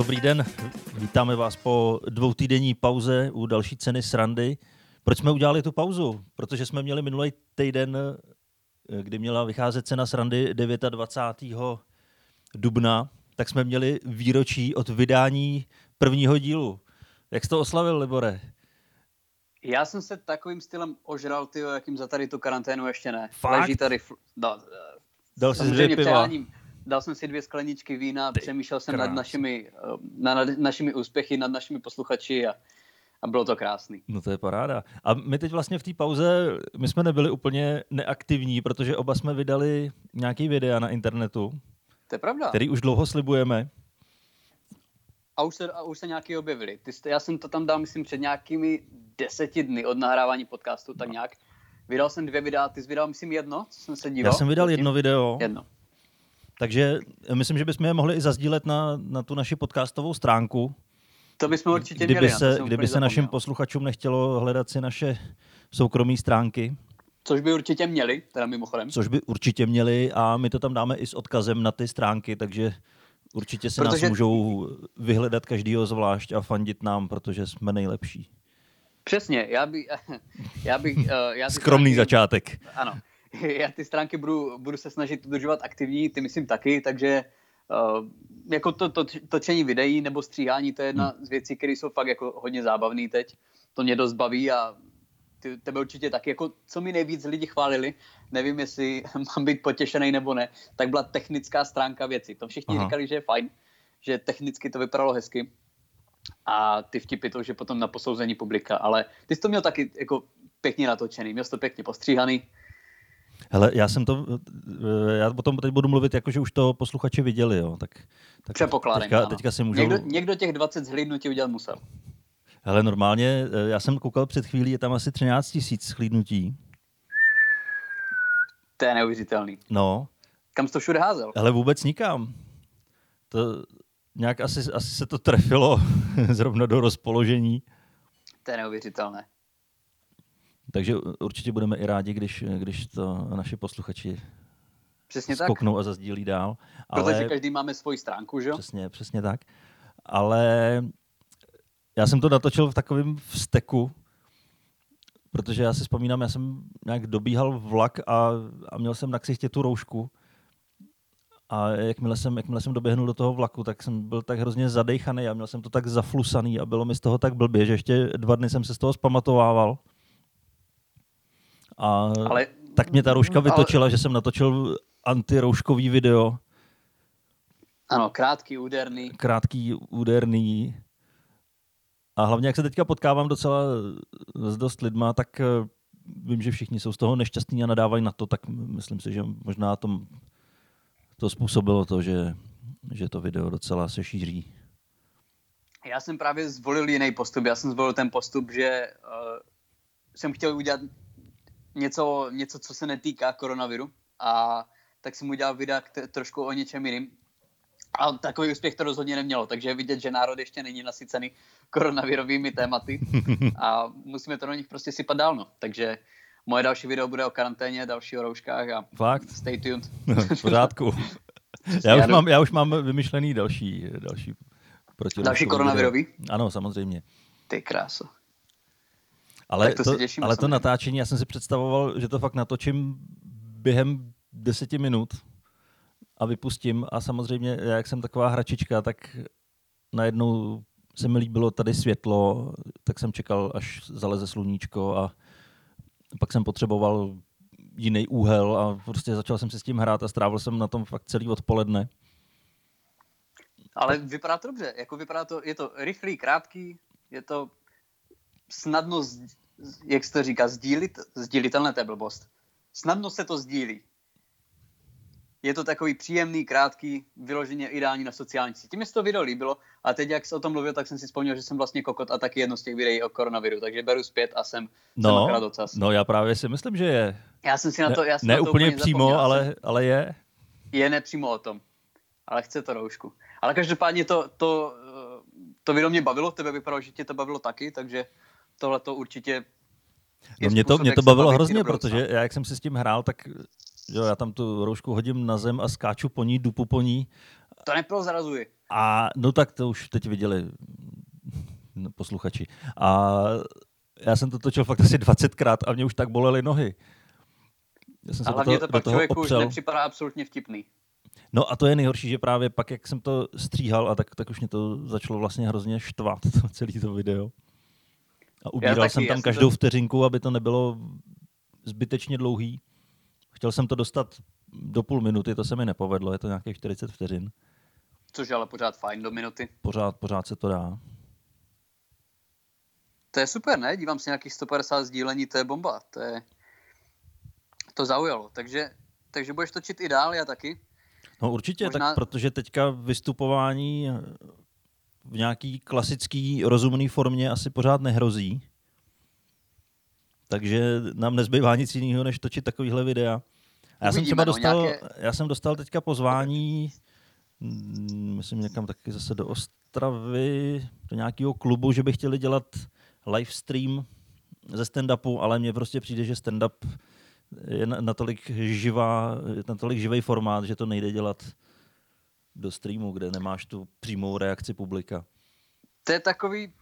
Dobrý den, vítáme vás po dvoutýdenní pauze u další ceny srandy. Proč jsme udělali tu pauzu? Protože jsme měli minulý týden, eh, kdy měla vycházet cena srandy 29. dubna, tak jsme měli výročí od vydání prvního dílu. Jak jsi to oslavil, Libore? Já jsem se takovým stylem ožral, ty, jakým za tady tu karanténu ještě ne. Fakt? Leží tady, fl- no, Dal jsi samozřejmě dvě piva. přeháním. Dal jsem si dvě skleničky vína, Ty přemýšlel jsem krása. nad našimi, eh, na, nad našimi úspěchy, nad našimi posluchači a, a bylo to krásný. No to je paráda. A my teď vlastně v té pauze, my jsme nebyli úplně neaktivní, protože oba jsme vydali nějaký videa na internetu, To je pravda. který už dlouho slibujeme. A už se, a už se nějaký objevili. Ty jste, já jsem to tam dal, myslím, před nějakými deseti dny od nahrávání podcastu, tak nějak. Vydal jsem dvě videa, ty jsi vydal, myslím, jedno, co jsem se díval. Já jsem vydal jedno video, Jedno. Takže myslím, že bychom je mohli i zazdílet na, na tu naši podcastovou stránku, To bychom určitě kdyby měli. se, kdyby se našim posluchačům nechtělo hledat si naše soukromé stránky, Což by určitě měli, teda mimochodem. což by určitě měli a my to tam dáme i s odkazem na ty stránky, takže určitě si Protože- nás můžou vyhledat každýho zvlášť a fandit nám, protože jsme nejlepší. Přesně, já bych, já bych, uh, já ty Skromný začátek. Ano, já ty stránky budu, budu se snažit udržovat aktivní, ty myslím taky, takže uh, jako to, to, točení videí nebo stříhání, to je jedna z věcí, které jsou fakt jako hodně zábavné teď. To mě dost baví a ty, tebe určitě taky. Jako, co mi nejvíc lidi chválili, nevím, jestli mám být potěšený nebo ne, tak byla technická stránka věci. To všichni. Aha. říkali, že je fajn, že technicky to vypadalo hezky a ty vtipy to už je potom na posouzení publika, ale ty jsi to měl taky jako pěkně natočený, měl jsi to pěkně postříhaný, Hele, já jsem to, já potom teď budu mluvit jako, že už to posluchači viděli, jo, tak, tak Předpokládám. teďka, ano. teďka si můžou, někdo, někdo těch 20 zhlídnutí udělat musel. hele, normálně, eh, já jsem koukal před chvílí, je tam asi 13 tisíc schlídnutí, To je neuvěřitelný. no, Kam jsi to všude házel? ale vůbec nikam. To nějak asi, asi se to trefilo zrovna do rozpoložení, To je neuvěřitelné. Takže určitě budeme i rádi, když, když to naši posluchači Přesně tak. skoknou a zazdílí dál. Protože Ale... každý máme svoji stránku, že jo? Přesně, přesně tak. Ale já jsem to natočil v takovém vzteku, protože já si vzpomínám, já jsem nějak dobíhal vlak a, a měl jsem na ksichtě tu roušku. A jakmile jsem, jakmile jsem doběhnul do toho vlaku, tak jsem byl tak hrozně zadejchaný a měl jsem to tak zaflusaný a bylo mi z toho tak blbě, že ještě dva dny jsem se z toho zpamatovával. A Ale tak mě ta rouška Ale- vytočila, že jsem natočil antirouškový video ano, krátký, úderný. krátký, úderný. A hlavně, jak se teďka potkávám docela s dost lidma, tak eh, vím, že všichni jsou z toho nešťastní a nadávají na to, tak myslím si, že možná to, to způsobilo to, že, že to video docela se šíří. Já jsem právě zvolil jiný postup. Já jsem zvolil ten postup, že uh, jsem chtěl udělat něco, něco, co se netýká koronaviru. A tak jsem udělal videa trošku o něčem jiným. A takový úspěch to rozhodně nemělo, takže je vidět, že národ ještě není nasycený koronavirovými tématy a musíme to do nich prostě sypat dál. No. Takže moje další video bude o karanténě, další o rouškách a Fakt? stay tuned. v pořádku. Já už, mám, já už mám vymyšlený další, další proti Další koronavirový? Ano, samozřejmě. Ty kráso. Ale, Tak to to, se těšíme ale to natáčení, já jsem si představoval, že to fakt natočím během deseti minut a vypustím. A samozřejmě, já jak jsem taková hračička, tak najednou se mi líbilo tady světlo, tak jsem čekal, až zaleze sluníčko a pak jsem potřeboval jiný úhel a prostě začal jsem si s tím hrát a strávil jsem na tom fakt celý odpoledne. Ale vypadá to dobře, jako vypadá to, je to rychlý, krátký, je to snadno, jak se to říká, sdílit, sdílitelné, to je blbost. Snadno se to sdílí. je to takový příjemný, krátký, vyloženě ideální na sociální sítě. Mně se to video líbilo a teď, jak se o tom mluvil, tak jsem si vzpomněl, že jsem vlastně kokot a taky jedno z těch videí o koronaviru, takže beru zpět a jsem, no, jsem docas. No, já právě si myslím, že je. Já jsem si na to, já jsem ne, na to úplně, úplně přímo, ale, ale je. Je nepřímo o tom, ale chce to roušku. Ale každopádně to, to, to video mě bavilo, tebe vypadalo, že tě to bavilo taky, takže tohle to určitě No mě to, mě to bavilo hrozně, protože já, jak jsem si s tím hrál, tak jo, já tam tu roušku hodím na zem a skáču po ní, dupu po ní. To neprozrazuji. A no tak to už teď viděli posluchači. A já jsem to točil fakt asi 20krát a mě už tak bolely nohy. Já jsem se a hlavně to, to pak člověku opřel. už nepřipadá absolutně vtipný. No a to je nejhorší, že právě pak, jak jsem to stříhal, a tak, tak už mě to začalo vlastně hrozně štvat, to celé to video. A ubíral taky, jsem tam každou to... vteřinku, aby to nebylo zbytečně dlouhý. Chtěl jsem to dostat do půl minuty, to se mi nepovedlo, je to nějakých 40 vteřin. Což je ale pořád fajn do minuty. Pořád, pořád se to dá. To je super, ne? Dívám se nějakých 150 sdílení, to je bomba. To je... To zaujalo. Takže, takže budeš točit i dál, já taky. No určitě, Možná... tak protože teďka vystupování v nějaký klasický rozumný formě asi pořád nehrozí. Takže nám nezbývá nic jiného, než točit takovýhle videa. A já Uvidíme, jsem třeba no, dostal, nějaké... já jsem dostal teďka pozvání, mm, myslím někam taky zase do Ostravy, do nějakého klubu, že by chtěli dělat live stream ze stand-upu, ale mně prostě přijde, že stand-up je natolik živá, natolik živý formát, že to nejde dělat do streamu, kde nemáš tu přímou reakci publika. To je takový,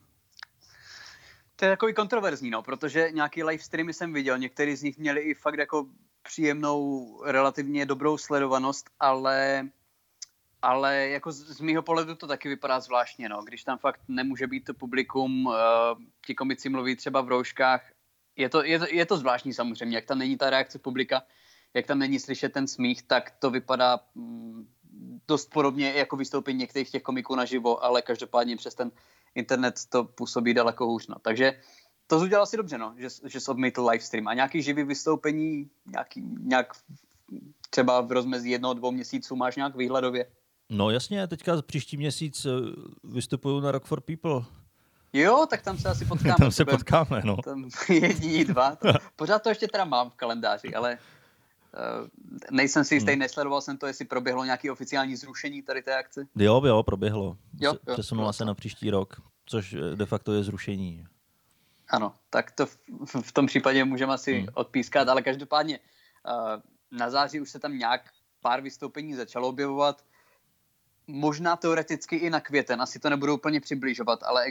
to je takový kontroverzní, no, protože nějaký live streamy jsem viděl, některý z nich měli i fakt jako příjemnou, relativně dobrou sledovanost, ale ale jako z, z mýho pohledu to taky vypadá zvláštně, no. Když tam fakt nemůže být to publikum, uh, ti komici mluví třeba v rouškách, je to, je, to, je to zvláštní samozřejmě, jak tam není ta reakce publika, jak tam není slyšet ten smích, tak to vypadá mm, dost podobně jako vystoupení některých těch komiků naživo, ale každopádně přes ten internet to působí daleko hůř. No. Takže to udělal si dobře, no, že, že jsi odmítl livestream. A nějaký živý vystoupení, nějaký, nějak třeba v rozmezí jednoho, dvou měsíců máš nějak výhledově? No jasně, teďka příští měsíc eh, vystupuju na Rock for People. Jo, tak tam se asi potkáme. tam se potkáme, no. Tam jediní dva. Pořád to ještě teda mám v kalendáři, ale nejsem si jistý, hmm. nesledoval jsem to, jestli proběhlo nějaké oficiální zrušení tady té akce. Jo, jo, proběhlo. Jo, jo, Přesunula se na příští rok, což eh, de facto je zrušení. Ano, tak to v, v tom případě můžeme asi hmm. odpískat, ale každopádně uh, na září už se tam nějak pár vystoupení začalo objevovat. Možná teoreticky i na květen, asi to nebudu úplně přibližovat, ale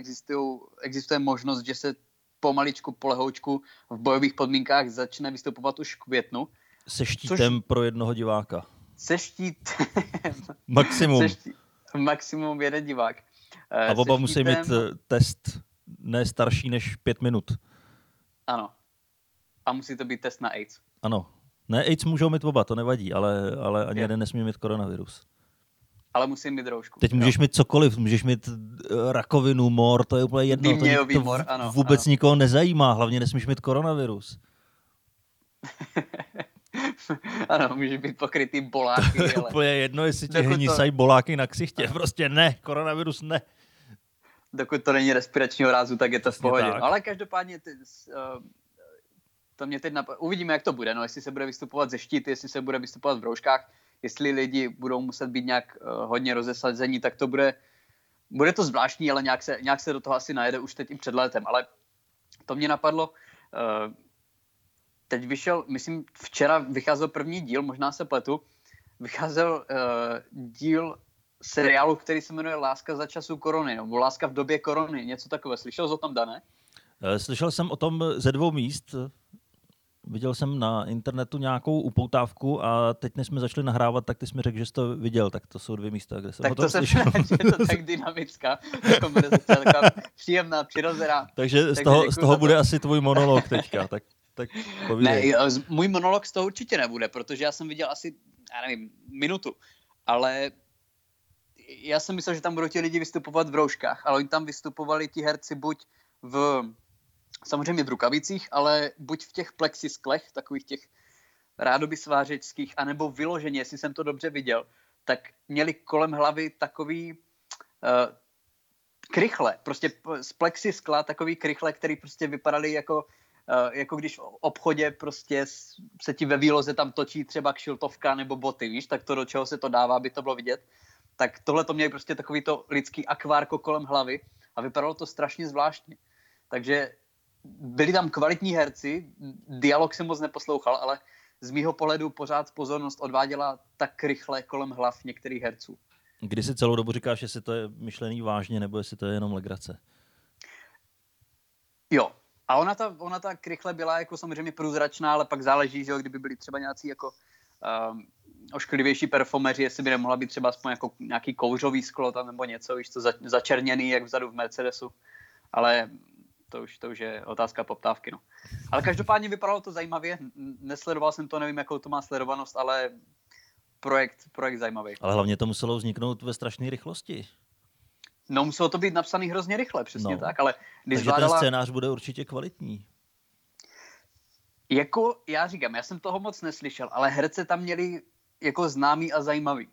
existuje možnost, že se pomaličku, polehoučku v bojových podmínkách začne vystupovat už v květnu. Se štítem Což... pro jednoho diváka. Se štítem. Maximum. Se ští... Maximum jeden divák. A oba štítem... musí mít eh, test ne starší než pět minut. Ano. A musí to být test na AIDS. Ano. Ne, AIDS můžou mít oba, to nevadí, ale, ale ani je. jeden nesmí mít koronavirus. Ale musím mít roušku. Teď můžeš jo. mít cokoliv, můžeš mít eh, rakovinu, mor, to je úplně jedno. to, to mor, ano, vůbec ano. nikoho nezajímá, hlavně nesmíš mít koronavirus. ano, může být pokrytý boláky. To ale... úplně jedno, jestli ti hnisají to... boláky na ksichtě. Prostě ne, koronavirus ne. Dokud to není respiračního rázu, tak je to Přesně v pohodě. Tak. Ale každopádně ty, uh, to mě teď nap... uvidíme, jak to bude. No, jestli se bude vystupovat ze štíty, jestli se bude vystupovat v rouškách, jestli lidi budou muset být nějak uh, hodně rozesazení, tak to bude, bude to zvláštní, ale nějak se, nějak se do toho asi najede už teď i před létem. Ale to mě napadlo, uh, teď vyšel, myslím, včera vycházel první díl, možná se pletu, vycházel uh, díl seriálu, který se jmenuje Láska za času korony, nebo Láska v době korony, něco takové. Slyšel jsi o tom, Dané? Eh, slyšel jsem o tom ze dvou míst. Viděl jsem na internetu nějakou upoutávku a teď, než jsme začali nahrávat, tak ty jsi mi řekl, že jsi to viděl, tak to jsou dvě místa, kde jsem tak o tom to slyšel. Jsem, je to tak dynamická, jako bude taková příjemná, přirozená. Takže z toho, z toho bude asi tvůj monolog teďka, tak tak povídej. Ne, můj monolog z toho určitě nebude, protože já jsem viděl asi, já nevím, minutu, ale já jsem myslel, že tam budou ti lidi vystupovat v rouškách, ale oni tam vystupovali ti herci buď v, samozřejmě v rukavicích, ale buď v těch plexisklech, takových těch rádoby svářeckých, anebo vyloženě, jestli jsem to dobře viděl, tak měli kolem hlavy takový uh, krychle, prostě z plexiskla takový krychle, který prostě vypadaly jako jako když v obchodě prostě se ti ve výloze tam točí třeba kšiltovka nebo boty, víš, tak to do čeho se to dává, aby to bylo vidět. Tak tohle to měli prostě takový to lidský akvárko kolem hlavy a vypadalo to strašně zvláštně. Takže byli tam kvalitní herci, dialog jsem moc neposlouchal, ale z mýho pohledu pořád pozornost odváděla tak rychle kolem hlav některých herců. Kdy si celou dobu říkáš, jestli to je myšlený vážně, nebo jestli to je jenom legrace? Jo. A ona ta, ona ta rychle byla jako samozřejmě průzračná, ale pak záleží, že jo, kdyby byli třeba nějací jako um, ošklivější performeři, jestli by nemohla být třeba aspoň jako nějaký kouřový sklo tam nebo něco, víš, to za, začerněný, jak vzadu v Mercedesu. Ale to už, to už je otázka poptávky. No. Ale každopádně vypadalo to zajímavě. Nesledoval jsem to, nevím, jakou to má sledovanost, ale projekt, projekt zajímavý. Ale hlavně to muselo vzniknout ve strašné rychlosti. No, muselo to být napsaný hrozně rychle, přesně no. tak, ale když Takže zvládala... ten scénář bude určitě kvalitní. Jako, já říkám, já jsem toho moc neslyšel, ale herce tam měli jako známý a zajímavý.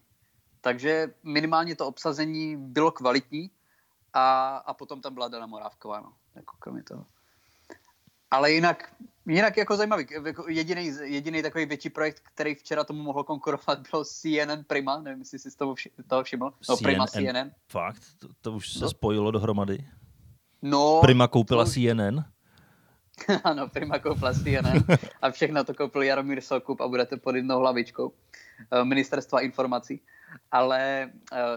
Takže minimálně to obsazení bylo kvalitní a, a potom tam byla Dana Morávková, no, jako kromě toho. Ale jinak, jinak jako zajímavý, jako jediný, jediný takový větší projekt, který včera tomu mohl konkurovat, byl CNN Prima, nevím, jestli jsi z toho, vši, toho všiml. No, CNN, Prima CNN. Fakt? To, to už se no. spojilo dohromady? No. Prima koupila to... CNN? ano, Prima koupila CNN a všechno to koupil Jaromír Sokup a budete pod jednou hlavičkou uh, ministerstva informací. Ale,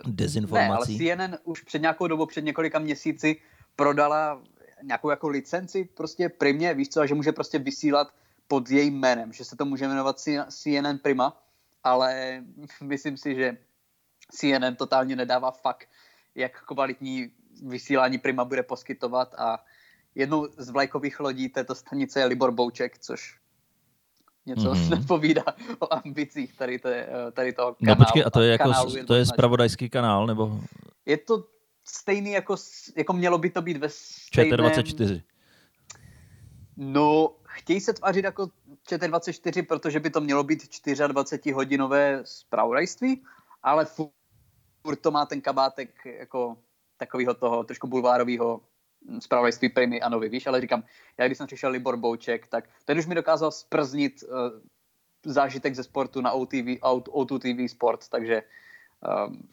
Dezinformací. Ne, ale CNN už před nějakou dobu, před několika měsíci prodala nějakou jako licenci prostě Primě, víš co, a že může prostě vysílat pod jejím jménem, že se to může jmenovat CNN Prima, ale myslím si, že CNN totálně nedává fakt, jak kvalitní vysílání Prima bude poskytovat a jednou z vlajkových lodí této stanice je Libor Bouček, což něco mm-hmm. nepovídá o ambicích tady, té, tady toho kanálu. No počkej, a to je jako, to je spravodajský kanál, nebo? Je to stejný, jako, jako mělo by to být ve stejném... ČT24. No, chtějí se tvářit jako ČT24, protože by to mělo být 24-hodinové zpravodajství, ale furt to má ten kabátek jako takového toho trošku bulvárového zpravodajství Primy a Novy, víš, ale říkám, já když jsem přišel Libor Bouček, tak ten už mi dokázal sprznit uh, zážitek ze sportu na OTV, O2 TV Sport, takže um,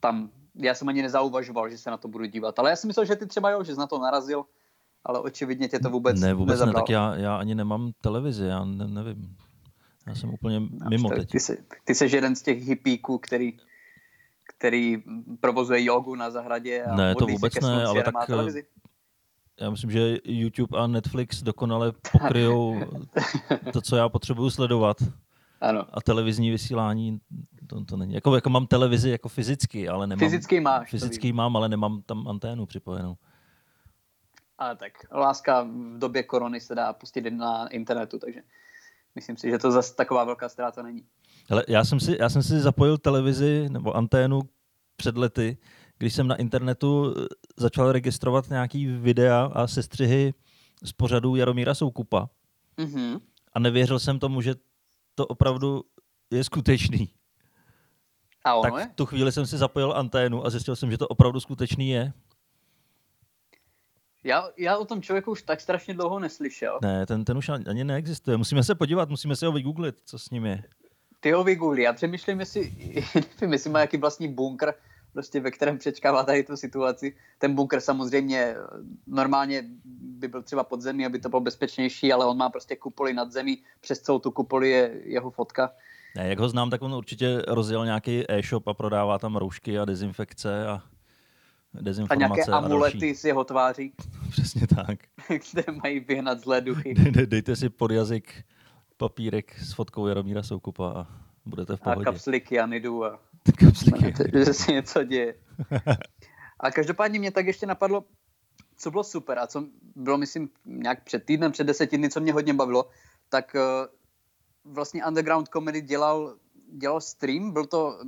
tam já jsem ani nezauvažoval, že se na to budu dívat. Ale já si myslel, že ty třeba jo, že jsi na to narazil, ale očividně tě to vůbec Ne, vůbec nezabral. ne, tak já, já ani nemám televizi, já ne, nevím. Já jsem úplně mimo teď. Ty, jsi, ty jsi jeden z těch hippíků, který, který provozuje jogu na zahradě a ne, to vůbec ne, ale tak televizi. já myslím, že YouTube a Netflix dokonale pokryjou to, co já potřebuju sledovat. Ano. A televizní vysílání, to, to není. Jako, jako mám televizi jako fyzicky, ale nemám. Fyzický máš. Fyzický mám, ale nemám tam anténu připojenou. Ale tak láska v době korony se dá pustit na internetu, takže myslím si, že to zase taková velká ztráta není. Hele, já jsem si, já jsem si zapojil televizi nebo anténu před lety, když jsem na internetu eh, začal registrovat nějaký videa a sestřihy z pořadu Jaromíra Soukupa. Mm-hmm. A nevěřil jsem tomu, že to opravdu je skutečný. A ono tak je? v tu chvíli jsem si zapojil anténu a zjistil jsem, že to opravdu skutečný je. Já, já o tom člověku už tak strašně dlouho neslyšel. Ne, ten, ten už ani neexistuje. Musíme se podívat, musíme se ho vygooglit, co s ním je. Ty ho vygoogli. Já přemýšlím, jestli, nevím, jestli má jaký vlastní bunkr, prostě ve kterém přečkává tady tu situaci. Ten bunkr samozřejmě normálně by byl třeba pod zemí, aby to bylo bezpečnější, ale on má prostě kupoli nad zemí, přes celou tu kupoli je jeho fotka. Ne, jak ho znám, tak on určitě rozjel nějaký e-shop a prodává tam roušky a dezinfekce a dezinformace. A nějaké amulety a s jeho tváří. Přesně tak. Kde mají vyhnat zlé duchy. De, dejte si pod jazyk papírek s fotkou Jaromíra Soukupa a budete v pohodě. A kapsliky anidu a. že se něco děje. A každopádně mě tak ještě napadlo, co bylo super a co bylo, myslím, nějak před týdnem, před deseti dny, co mě hodně bavilo, tak uh, vlastně Underground Comedy dělal, dělal stream, byl to,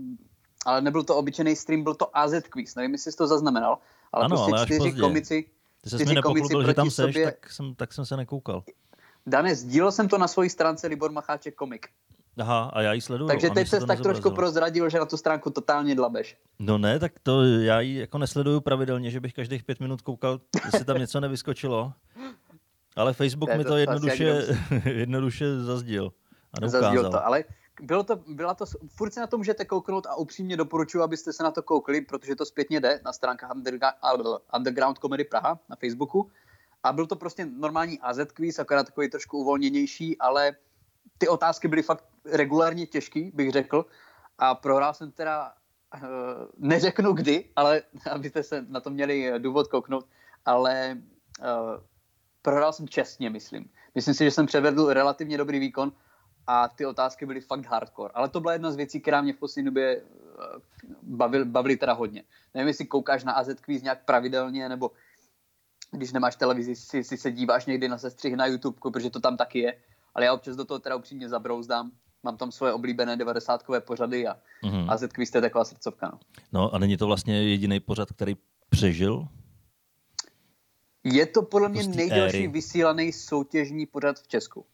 ale nebyl to obyčejný stream, byl to AZ Quiz, nevím, jestli jsi to zaznamenal, ale ano, prostě ale čtyři pozdě. komici, Ty jsi mi nepochlubил, že tam seš, sobě... tak jsem, tak jsem se nekoukal. Dane, sdílel jsem to na svojí stránce Libor Macháček komik. Aha, a já ji sleduju. Takže teď se tak trošku prozradil, že na tu stránku totálně dlabeš. No ne, tak to já ji jako nesleduju pravidelně, že bych každých pět minut koukal, jestli tam něco nevyskočilo. Ale Facebook To mi to to jednoduše, jednoduše zazdil a neukázal. to, ale bylo to, byla to, furt se na to můžete kouknout a upřímně doporučuji, abyste se na to koukli, protože to zpětně jde na stránkách Underground Comedy Praha na Facebooku. A byl to prostě normální AZ quiz, akorát takový trošku uvolněnější, ale ty otázky byly fakt regulárně těžký, bych řekl. A prohrál jsem teda, uh, neřeknu kdy, ale abyste se na to měli důvod kouknout, ale uh, prohrál jsem čestně, myslím. Myslím si, že jsem předvedl relativně dobrý výkon a ty otázky byly fakt hardcore. Ale to byla jedna z věcí, která mě v poslední době bavily, bavily teda hodně. Nevím, jestli koukáš na AZ Quiz nějak pravidelně, nebo když nemáš televizi, si, si se díváš někdy na sestřih na YouTube, protože to tam taky je. Ale já občas do toho teda upřímně zabrouzdám. Mám tam svoje oblíbené 90 pořady a Mhm. AZ Quiz to je taková srdcovka. No. No a není to vlastně jediný pořad, který přežil? Je to podle mě té nejdelší éry. vysílaný soutěžní pořad v Česku.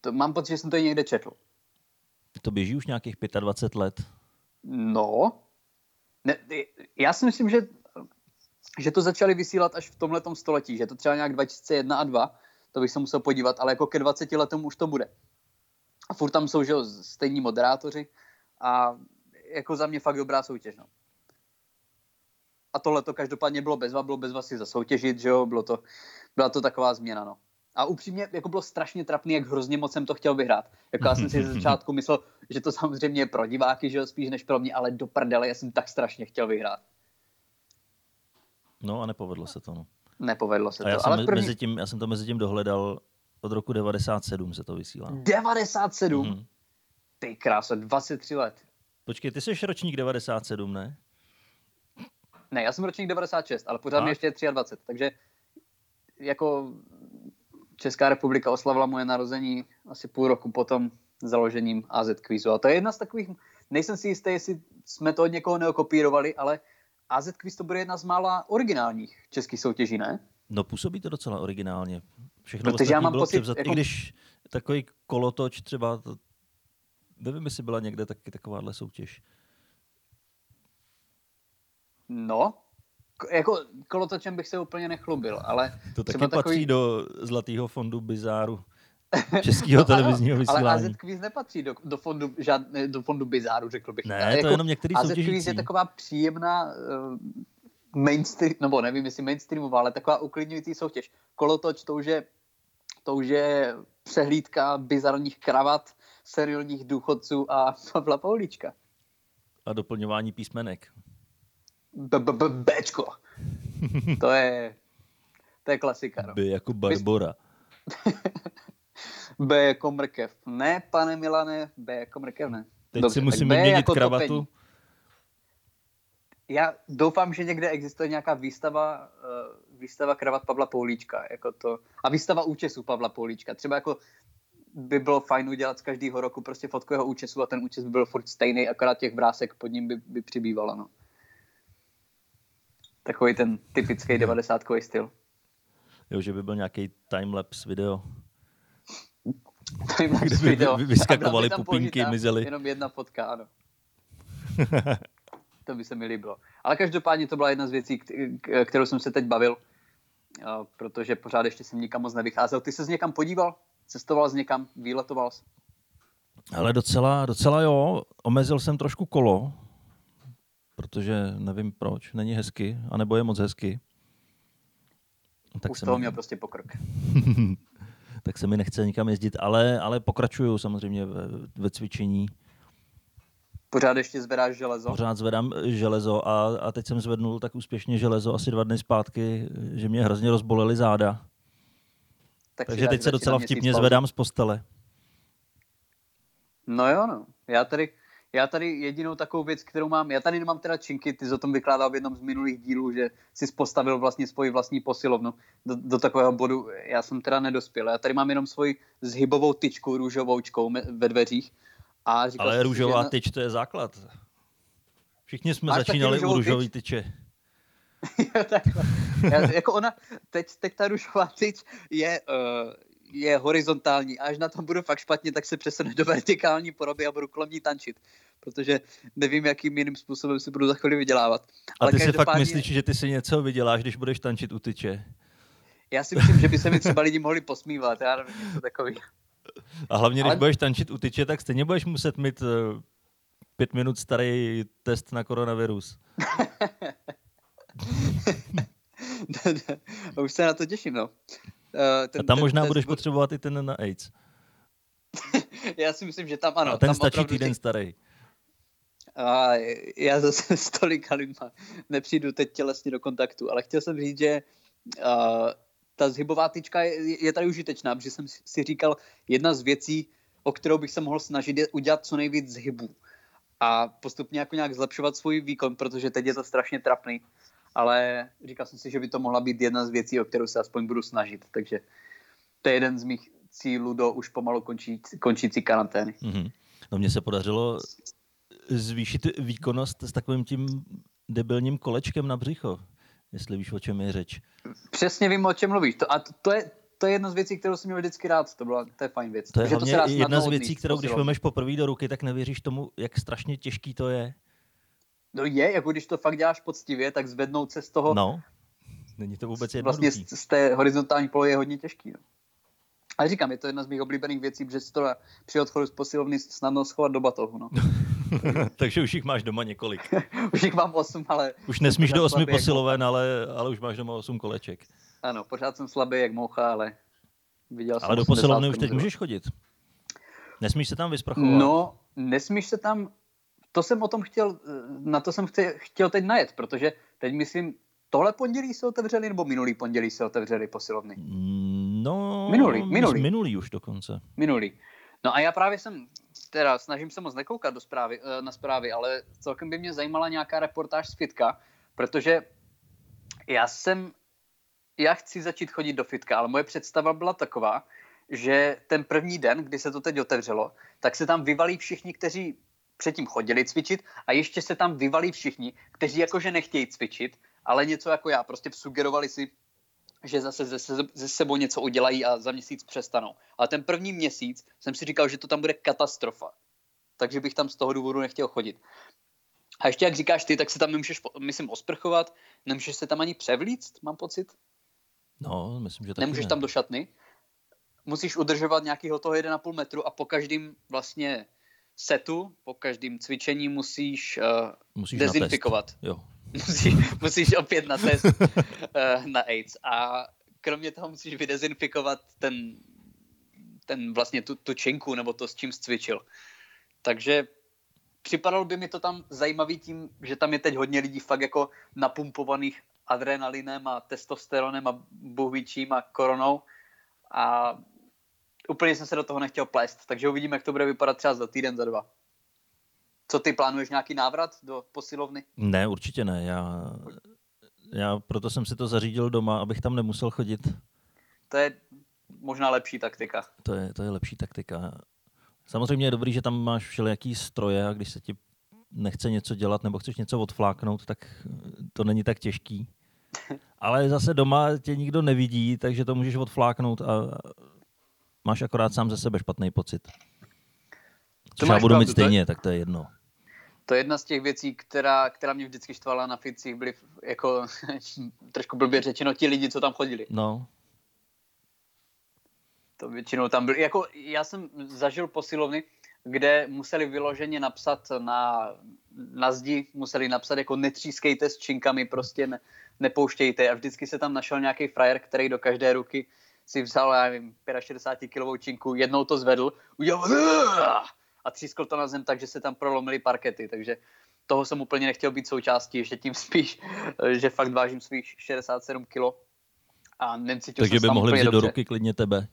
To, mám pocit, že jsem to i někde četl. To běží už nějakých 25 let. No, ne, já si myslím, že, že to začali vysílat až v tomhletom století, že to třeba nějak 2001 a 2, to bych se musel podívat, ale jako ke 20 letům už to bude. A furt tam jsou že jo, stejní moderátoři a jako za mě fakt dobrá soutěž. No. A tohle to každopádně bylo bezva, bylo bezva si zasoutěžit, že jo, bylo to, byla to taková změna, no. A upřímně, jako bylo strašně trapný, jak hrozně moc jsem to chtěl vyhrát. Jako já jsem si ze začátku myslel, že to samozřejmě je pro diváky, že jo, spíš než pro mě, ale do prdele, já jsem tak strašně chtěl vyhrát. No a nepovedlo se to. No. Nepovedlo se A já to. jsem, Ale první... mezi tím, já jsem to mezi tím dohledal, od roku 97 se to vysílá. 97? Mhm. Ty krása, 23 let. Počkej, ty jsi ročník 97, ne? Ne, já jsem ročník 96, ale pořád A? mi ještě je 23, takže jako Česká republika oslavila moje narození asi půl roku potom založením AZ Quizu. A to je jedna z takových, nejsem si jistý, jestli jsme to od někoho neokopírovali, ale AZ Quiz to bude jedna z mála originálních českých soutěží, ne? No působí to docela originálně. Všechno Protože já mám bylo pocit, převzat, jako- i když takový kolotoč třeba, to, nevím, jestli byla někde taky takováhle soutěž. No, jako kolotočem bych se úplně nechlubil, ale To taky patří takový... do Zlatého fondu bizáru českého televizního No, Ale vysílání. AZ Quiz nepatří do, do, fondu, žád, do fondu bizáru, řekl bych. Ne, Ale to je jenom některý AZ Quiz soutěžící. je taková příjemná uh, mainstream, nebo nevím, jestli mainstreamová, ale taková uklidňující soutěž. Kolotoč, to už je, to už je přehlídka bizarních kravat, seriálních důchodců a Pavla Paulíčka. A doplňování písmenek. Bčko. To je, to je klasika. No. By jako Barbora. B jako mrkev. Ne, pane Milane, B jako mrkev ne. Teď Dobře, si tak musím B vyměnit jako kravatu. topení. Já doufám, že někde existuje nějaká výstava, uh, výstava kravat Pavla Poulíčka. Jako to, a výstava účesu Pavla Poulíčka. Třeba jako by bylo fajn udělat z každého roku prostě fotku jeho účesu a ten účes by byl furt stejný, akorát těch vrásek pod ním by, by přibývalo. No. Takový ten typický 90 styl. Jo, že by byl nějaký timelapse video. Timelapse Kde by video. vyskakovaly použitá mizely. Jenom jedna fotka, ano. to by se mi líbilo. Ale každopádně to byla jedna z věcí, kterou jsem se teď bavil, protože pořád ještě jsem nikam moc nevycházel. Ty se někam podíval? Cestoval jsi někam? Výletoval jsi? Ale docela, docela jo, omezil jsem trošku kolo, protože nevím proč, není hezky, anebo je moc hezky. Tak Už se, toho mi, měl prostě pokrok. tak se mi nechce nikam jezdit, ale, ale pokračuju samozřejmě ve, ve cvičení. Pořád ještě zvedáš železo? Pořád zvedám železo a, a teď jsem zvednul tak úspěšně železo asi dva dny zpátky, že mě hrozně rozbolely záda. Tak Takže teď se docela vtipně pauzu. zvedám z postele. No jo, no. Já tady, já tady jedinou takovou věc, kterou mám, já tady nemám teda činky, ty jsi o tom vykládal v jednom z minulých dílů, že jsi postavil vlastně svoji vlastní posilovnu do, do takového bodu, já jsem teda nedospěl. Já tady mám jenom svoji zhybovou tyčku růžovoučkou ve dveřích. A říkal jsem Ale si, růžová že tyč, to je základ. Všichni jsme Máš začínali u růžové tyč? tyče. Jo, takhle. Já, jako ona, teď, teď ta růžová tyč je, uh, je horizontální. A až na tom budu fakt špatně, tak se přesune do vertikální podoby a budu kolem ní tančit. Protože nevím, jakým jiným způsobem si budu za chvíli vydělávat. Ale a ty si fakt myslíš, že ty si něco vyděláš, když budeš tančit u tyče? Já si myslím, že by se mi třeba lidi mohli posmívat. Já nevím, něco takový. A hlavně, když Ale... budeš tančit u tyče, tak stejně budeš muset mít uh, pět minut starý test na koronavirus. Už se na to těším, no. Uh, ten, a tam ten, možná ten, budeš potřebovat i ten na AIDS. já si myslím, že tam ano. A ten stačí týden těch... starý. A já zase s tolika lidma nepřijdu teď tělesně do kontaktu, ale chtěl jsem říct, že uh, ta zhybová tyčka je, je tady užitečná, protože jsem si říkal, jedna z věcí, o kterou bych se mohl snažit, je udělat co nejvíc zhybů a postupně jako nějak zlepšovat svůj výkon, protože teď je to strašně trapný. Ale říkal jsem si, že by to mohla být jedna z věcí, o kterou se aspoň budu snažit. Takže to je jeden z mých cílů do už pomalu končí, končící karantény. Mm-hmm. No mně se podařilo zvýšit výkonnost s takovým tím debilním kolečkem na břicho, jestli víš, o čem je řeč. Přesně vím, o čem mluvíš. To, a to, to, je, to je jedna z věcí, kterou jsem měl vždycky rád. To, byla, to je fajn věc. To je to jedna z věcí, kterou když vezmeš poprvé do ruky, tak nevěříš tomu, jak strašně těžký to je. No je, jako když to fakt děláš poctivě, tak zvednout se z toho... No, není to vůbec jednoduchý. Vlastně z, z té horizontální polohy je hodně těžký. No. Ale říkám, je to jedna z mých oblíbených věcí, protože si to při odchodu z posilovny snadno schovat do batohu. No. Takže už jich máš doma několik. už jich mám osm, ale... Už nesmíš do osmi posiloven, ale, ale už máš doma osm koleček. Ano, pořád jsem slabý jak moucha, ale viděl ale do posilovny už teď můžeš chodit. Nesmíš se tam vysprchovat? No, nesmíš se tam... To jsem o tom chtěl, na to jsem chtěl teď najet, protože teď myslím, tohle pondělí se otevřeli, nebo minulý pondělí se otevřeli posilovny? No, minulý, minulý. minulý už dokonce. Minulý. No a já právě jsem, teda snažím se moc nekoukat do zprávy, eh, na zprávy, ale celkem by mě zajímala nějaká reportáž z fitka, protože já jsem, já chci začít chodit do fitka, ale moje představa byla taková, že ten první den, kdy se to teď otevřelo, tak se tam vyvalí všichni, kteří předtím chodili cvičit a ještě se tam vyvalí všichni, kteří jakože nechtějí cvičit, ale něco jako já, prostě sugerovali si, že zase ze, ze sebou něco udělají a za měsíc přestanou. Ale ten první měsíc jsem si říkal, že to tam bude katastrofa. Takže bych tam z toho důvodu nechtěl chodit. A ještě jak říkáš ty, tak se tam nemůžeš, myslím, osprchovat, nemůžeš se tam ani převlíct, mám pocit. No, myslím, že taky Nemůžeš ne. tam do šatny. Musíš udržovat nějakého toho 1,5 metru a po každém vlastně setu, po každém cvičení musíš, uh, musíš dezinfikovat. Jo. musíš, musíš opět na test uh, na AIDS. A kromě toho musíš vydezinfikovat ten, ten vlastně tu, tu činku, nebo to, s čím cvičil. Takže připadalo by mi to tam zajímavý tím, že tam je teď hodně lidí fakt jako napumpovaných adrenalinem a testosteronem a buhvíčím a koronou a úplně jsem se do toho nechtěl plést, takže uvidíme, jak to bude vypadat třeba za týden, za dva. Co ty, plánuješ nějaký návrat do posilovny? Ne, určitě ne. Já, já proto jsem si to zařídil doma, abych tam nemusel chodit. To je možná lepší taktika. To je, to je lepší taktika. Samozřejmě je dobrý, že tam máš všelijaký stroje a když se ti nechce něco dělat nebo chceš něco odfláknout, tak to není tak těžký. Ale zase doma tě nikdo nevidí, takže to můžeš odfláknout a máš akorát sám ze sebe špatný pocit. Což já budu mít stejně, to je, tak to je jedno. To je jedna z těch věcí, která, která mě vždycky štvala na ficích, byli jako trošku blbě řečeno ti lidi, co tam chodili. No. To většinou tam byli. Jako já jsem zažil posilovny, kde museli vyloženě napsat na, na zdi, museli napsat jako netřískejte s činkami, prostě ne, nepouštějte. A vždycky se tam našel nějaký frajer, který do každé ruky si vzal, já nevím, 65 kilovou činku, jednou to zvedl, udělal a třískl to na zem tak, že se tam prolomily parkety, takže toho jsem úplně nechtěl být součástí, ještě tím spíš, že fakt vážím svých 67 kilo a necítil Takže by mohli vzít dobře. do ruky klidně tebe.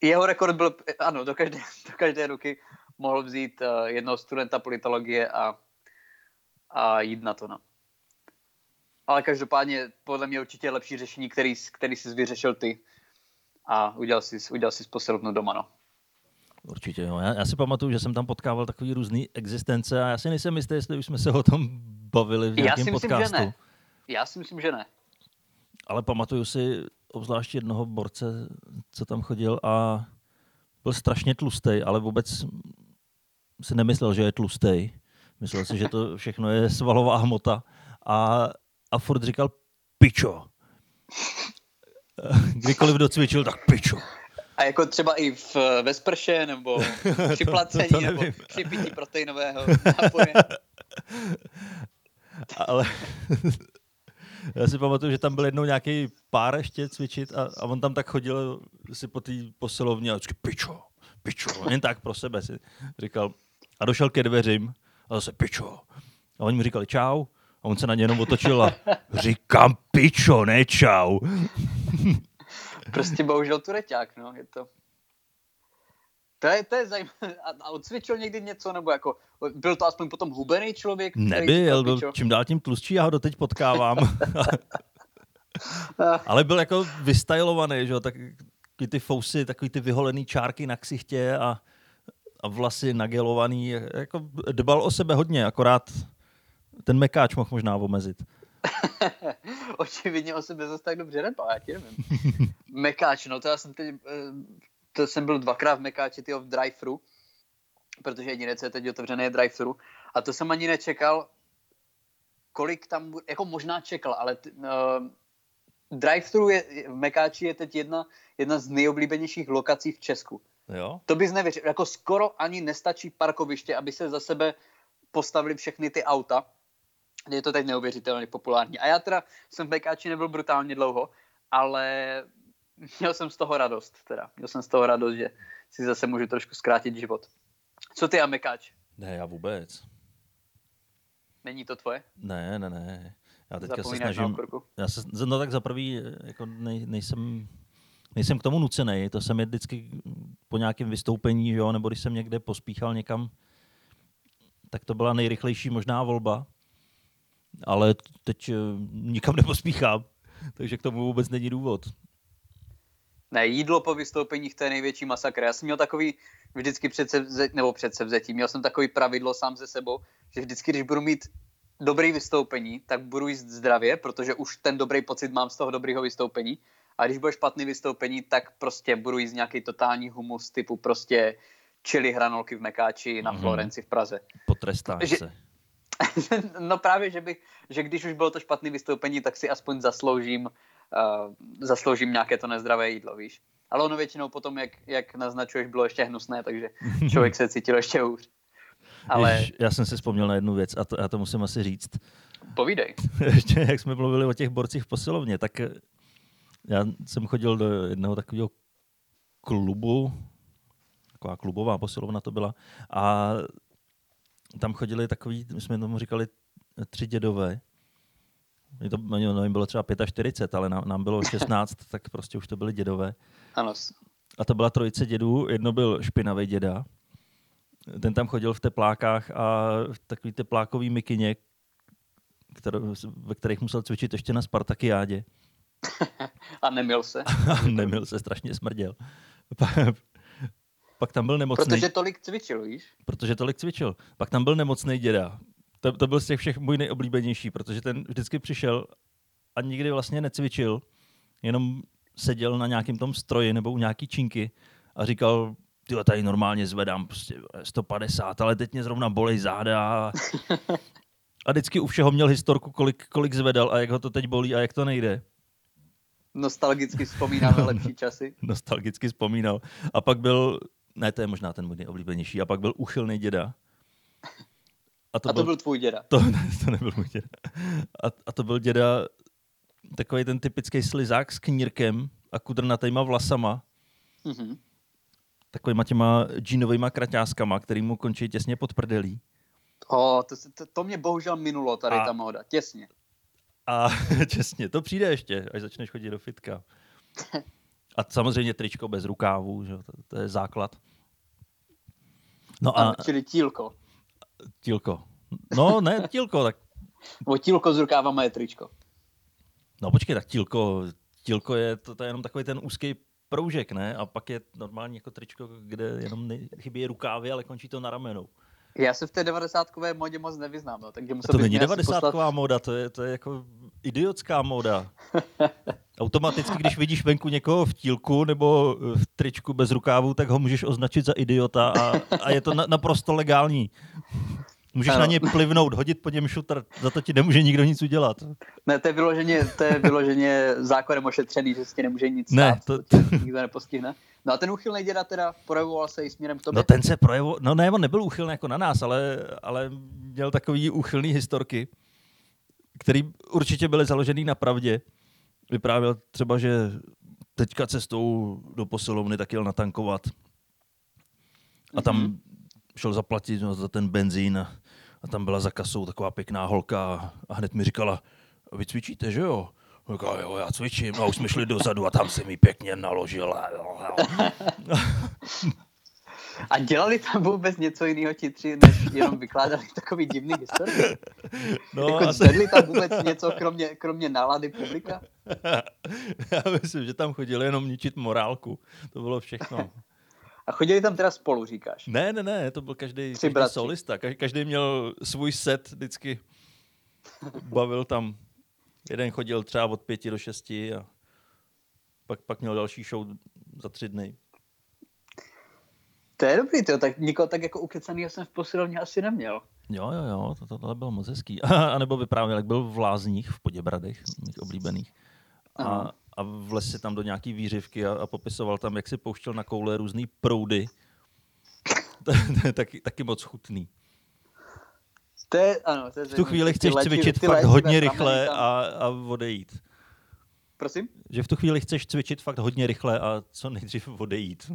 Jeho rekord byl, ano, do každé, do každé ruky mohl vzít uh, jednoho studenta politologie a, a jít na to. No. Ale každopádně podle mě určitě lepší řešení, který, který jsi vyřešil ty a udělal jsi, udělal jsi posilovnu doma. No. Určitě, jo. Já, já si pamatuju, že jsem tam potkával takový různý existence a já si nejsem jistý, jestli už jsme se o tom bavili v nějakém já si myslím, podcastu. Že ne. Já si myslím, že ne. Ale pamatuju si obzvlášť jednoho borce, co tam chodil a byl strašně tlustý, ale vůbec si nemyslel, že je tlustý. Myslel si, že to všechno je svalová hmota a, a furt říkal pičo. Kdykoliv docvičil, tak pičo. A jako třeba i v, ve sprše, nebo při placení, to, to, to nebo při pití proteinového nápoje. Ale já si pamatuju, že tam byl jednou nějaký pár ještě cvičit a, a on tam tak chodil si po té posilovně a říkal, pičo, pičo, jen tak pro sebe si říkal. A došel ke dveřím a zase pičo. A oni mu říkali čau a on se na ně jenom otočil a říkám pičo, ne čau. prostě bohužel tureťák, no, je to... To je, to je zajímavé. A odcvičil někdy něco, nebo jako, byl to aspoň potom hubený člověk? Nebyl, byl čím dál tím tlustší, já ho doteď potkávám. Ale byl jako vystylovaný, že jo, tak ty fousy, takový ty vyholený čárky na ksichtě a, a vlasy nagelovaný, jako dbal o sebe hodně, akorát ten mekáč mohl možná omezit. Očividně o sebe zase tak dobře nedbal, já ti nevím. mekáč, no to já jsem teď, eh, to jsem byl dvakrát v mekáči, tyho v drive-thru, protože jediné, co je teď otevřené, je drive-thru. A to jsem ani nečekal, kolik tam, jako možná čekal, ale t, uh, drive-thru je, v Mekáči je teď jedna, jedna z nejoblíbenějších lokací v Česku. Jo? To bys nevěřil. Jako skoro ani nestačí parkoviště, aby se za sebe postavili všechny ty auta. Je to teď neuvěřitelně populární. A já teda jsem v Mekáči nebyl brutálně dlouho, ale měl jsem z toho radost. Teda. Měl jsem z toho radost, že si zase můžu trošku zkrátit život. Co ty a Mekáč? Ne, já vůbec. Není to tvoje? Ne, ne, ne. Já teďka se snažím, já se, no tak za prvý, jako nej, nejsem, nejsem k tomu nucený, to jsem je vždycky po nějakém vystoupení, jo, nebo když jsem někde pospíchal někam, tak to byla nejrychlejší možná volba, ale teď eh, nikam nepospíchám, takže k tomu vůbec není důvod. Ne, jídlo po vystoupeních to je největší masakr. Já jsem měl takový vždycky předsevzetí, nebo předsevzetí, měl jsem takový pravidlo sám ze sebou, že vždycky, když budu mít dobrý vystoupení, tak budu jíst zdravě, protože už ten dobrý pocit mám z toho dobrého vystoupení. A když bude špatný vystoupení, tak prostě budu jíst nějaký totální humus typu prostě čili hranolky v Mekáči na mm-hmm. Florenci v Praze. Potrestáš že, se. no právě, že, bych, že když už bylo to špatné vystoupení, tak si aspoň zasloužím, uh, zasloužím nějaké to nezdravé jídlo, víš. Ale ono většinou potom, jak, jak naznačuješ, bylo ještě hnusné, takže člověk se cítil ještě hůř. Ale... Jež, já jsem si vzpomněl na jednu věc a to, já to musím asi říct. Povídej. Ještě jak jsme mluvili o těch borcích v posilovně, tak eh, já jsem chodil do jednoho takového klubu, taková klubová posilovna to byla, a tam chodili takový, my jsme tomu říkali tři dědové. Mě to, no, jim bylo třeba 45, ale nám, nám bylo 16, tak prostě už to byly dědové. Ano. A to byla trojice dědů. Jedno byl špinavý děda, ten tam chodil v teplákách a v takový teplákový mikině, které, ve kterých musel cvičit ještě na Spartakiádě. a nemil se. a nemil se, strašně smrděl. Pak tam byl nemocný. Protože tolik cvičil, víš? Protože tolik cvičil. Pak tam byl nemocný děda. To, to byl z těch všech můj nejoblíbenější, protože ten vždycky přišel a nikdy vlastně necvičil, jenom seděl na nějakém tom stroji nebo u nějaký činky a říkal, tyhle, tady normálně zvedám prostě 150, ale teď mě zrovna bolej záda. A vždycky u všeho měl historku, kolik, kolik zvedal a jak ho to teď bolí a jak to nejde. Nostalgicky vzpomínal na lepší časy. Nostalgicky vzpomínal. A pak byl, ne, to je možná ten můj nejoblíbenější, a pak byl uchylný děda. A to, a to byl, byl tvůj děda. To, ne, to nebyl můj děda. A, a to byl děda, takový ten typický slizák s knírkem a kudrnatýma vlasama. Mm-hmm takovýma těma džínovýma kraťáskama, který mu končí těsně pod prdelí. O, to, to, to mě bohužel minulo, tady a, ta móda, těsně. A těsně, to přijde ještě, až začneš chodit do fitka. A samozřejmě tričko bez rukávů, že? To, to je základ. No a, a, čili tílko. Tílko. No, ne, tílko, tak... O tílko s rukávama je tričko. No počkej, tak tílko, tílko je, to, to je jenom takový ten úzký proužek, ne? A pak je normální jako tričko, kde jenom chybí rukávy, ale končí to na ramenou. Já se v té 90 modě moc nevyznám, no, takže musel To není 90 poslat... móda, to je, to je jako idiotská móda. Automaticky, když vidíš venku někoho v tílku nebo v tričku bez rukávu, tak ho můžeš označit za idiota a, a je to na, naprosto legální. Můžeš ano. na ně plivnout, hodit po něm šutr, za to ti nemůže nikdo nic udělat. Ne, to je vyloženě, to je vyloženě zákonem ošetřený, že si ti nemůže nic ne, stát, to, to, nikdo nepostihne. No a ten úchylný děda teda projevoval se i směrem k tobě? No ten se projevoval, no ne, on nebyl úchylný jako na nás, ale, ale měl takový úchylný historky, který určitě byly založený na pravdě. Vyprávěl třeba, že teďka cestou do posilovny tak jel natankovat. A tam mm-hmm. šel zaplatit no, za ten benzín a, a tam byla za kasou taková pěkná holka a hned mi říkala, vy cvičíte, že jo? Říkala, jo, já cvičím. A už jsme šli dozadu a tam se mi pěkně naložila. A dělali tam vůbec něco jiného ti tři, než jenom vykládali takový divný historie? No, jako zvedli tam vůbec něco, kromě, kromě nálady publika? Já myslím, že tam chodili jenom ničit morálku. To bylo všechno. A chodili tam teda spolu, říkáš? Ne, ne, ne, to byl každý, každý solista. Každý měl svůj set vždycky. Bavil tam. Jeden chodil třeba od pěti do šesti a pak, pak měl další show za tři dny. To je dobrý, to, tak nikoho tak jako ukecaný jsem v posilovně asi neměl. Jo, jo, jo, to, to, to bylo moc hezký. A nebo vyprávěl, jak byl v Lázních, v Poděbradech, mých oblíbených. A, a vlez si tam do nějaký výřivky a, a popisoval tam, jak si pouštěl na koule různý proudy. to, to je taky, taky moc chutný. To je, ano, to je v tu chvíli chceš léči, cvičit fakt hodně rychle a, a odejít. Prosím? Že v tu chvíli chceš cvičit fakt hodně rychle a co nejdřív odejít.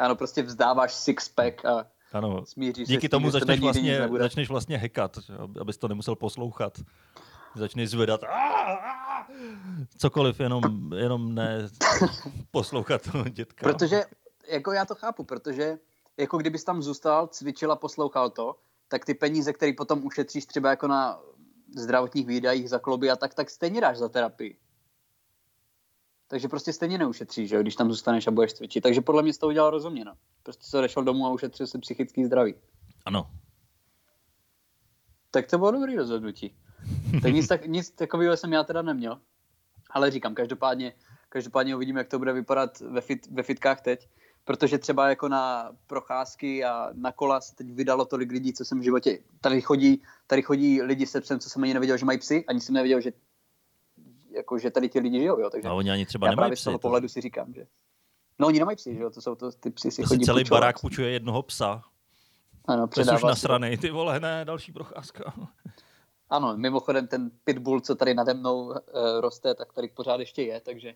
Ano, prostě vzdáváš six-pack a ano. smíříš Díky se tomu tím, začneš, vlastně, začneš vlastně hekat, abys to nemusel poslouchat. Začneš zvedat cokoliv, jenom, jenom ne poslouchat toho dětka. Protože, jako já to chápu, protože jako kdybys tam zůstal, cvičil a poslouchal to, tak ty peníze, které potom ušetříš třeba jako na zdravotních výdajích za kloby a tak, tak stejně dáš za terapii. Takže prostě stejně neušetříš, že jo, když tam zůstaneš a budeš cvičit. Takže podle mě jsi to udělal rozumně, no. Prostě se odešel domů a ušetřil si psychický zdraví. Ano. Tak to bylo dobrý rozhodnutí. tak nic, tak, nic takového jsem já teda neměl. Ale říkám, každopádně, každopádně uvidíme, jak to bude vypadat ve, fit, ve fitkách teď. Protože třeba jako na procházky a na kola se teď vydalo tolik lidí, co jsem v životě... Tady chodí, tady chodí lidi se psem, co jsem ani nevěděl, že mají psy, ani jsem nevěděl, že jako, že tady ti lidi žijou, jo. Takže a oni ani třeba já nemají právě psy, z toho to... pohledu si říkám, že... No oni nemají psy, že jo, to jsou to, ty psy si to chodí si celý pučovat. barák půjčuje jednoho psa. Ano, to jsi už nasranej, ty vole, ne, další procházka. Ano, mimochodem ten pitbull, co tady nade mnou uh, roste, tak tady pořád ještě je, takže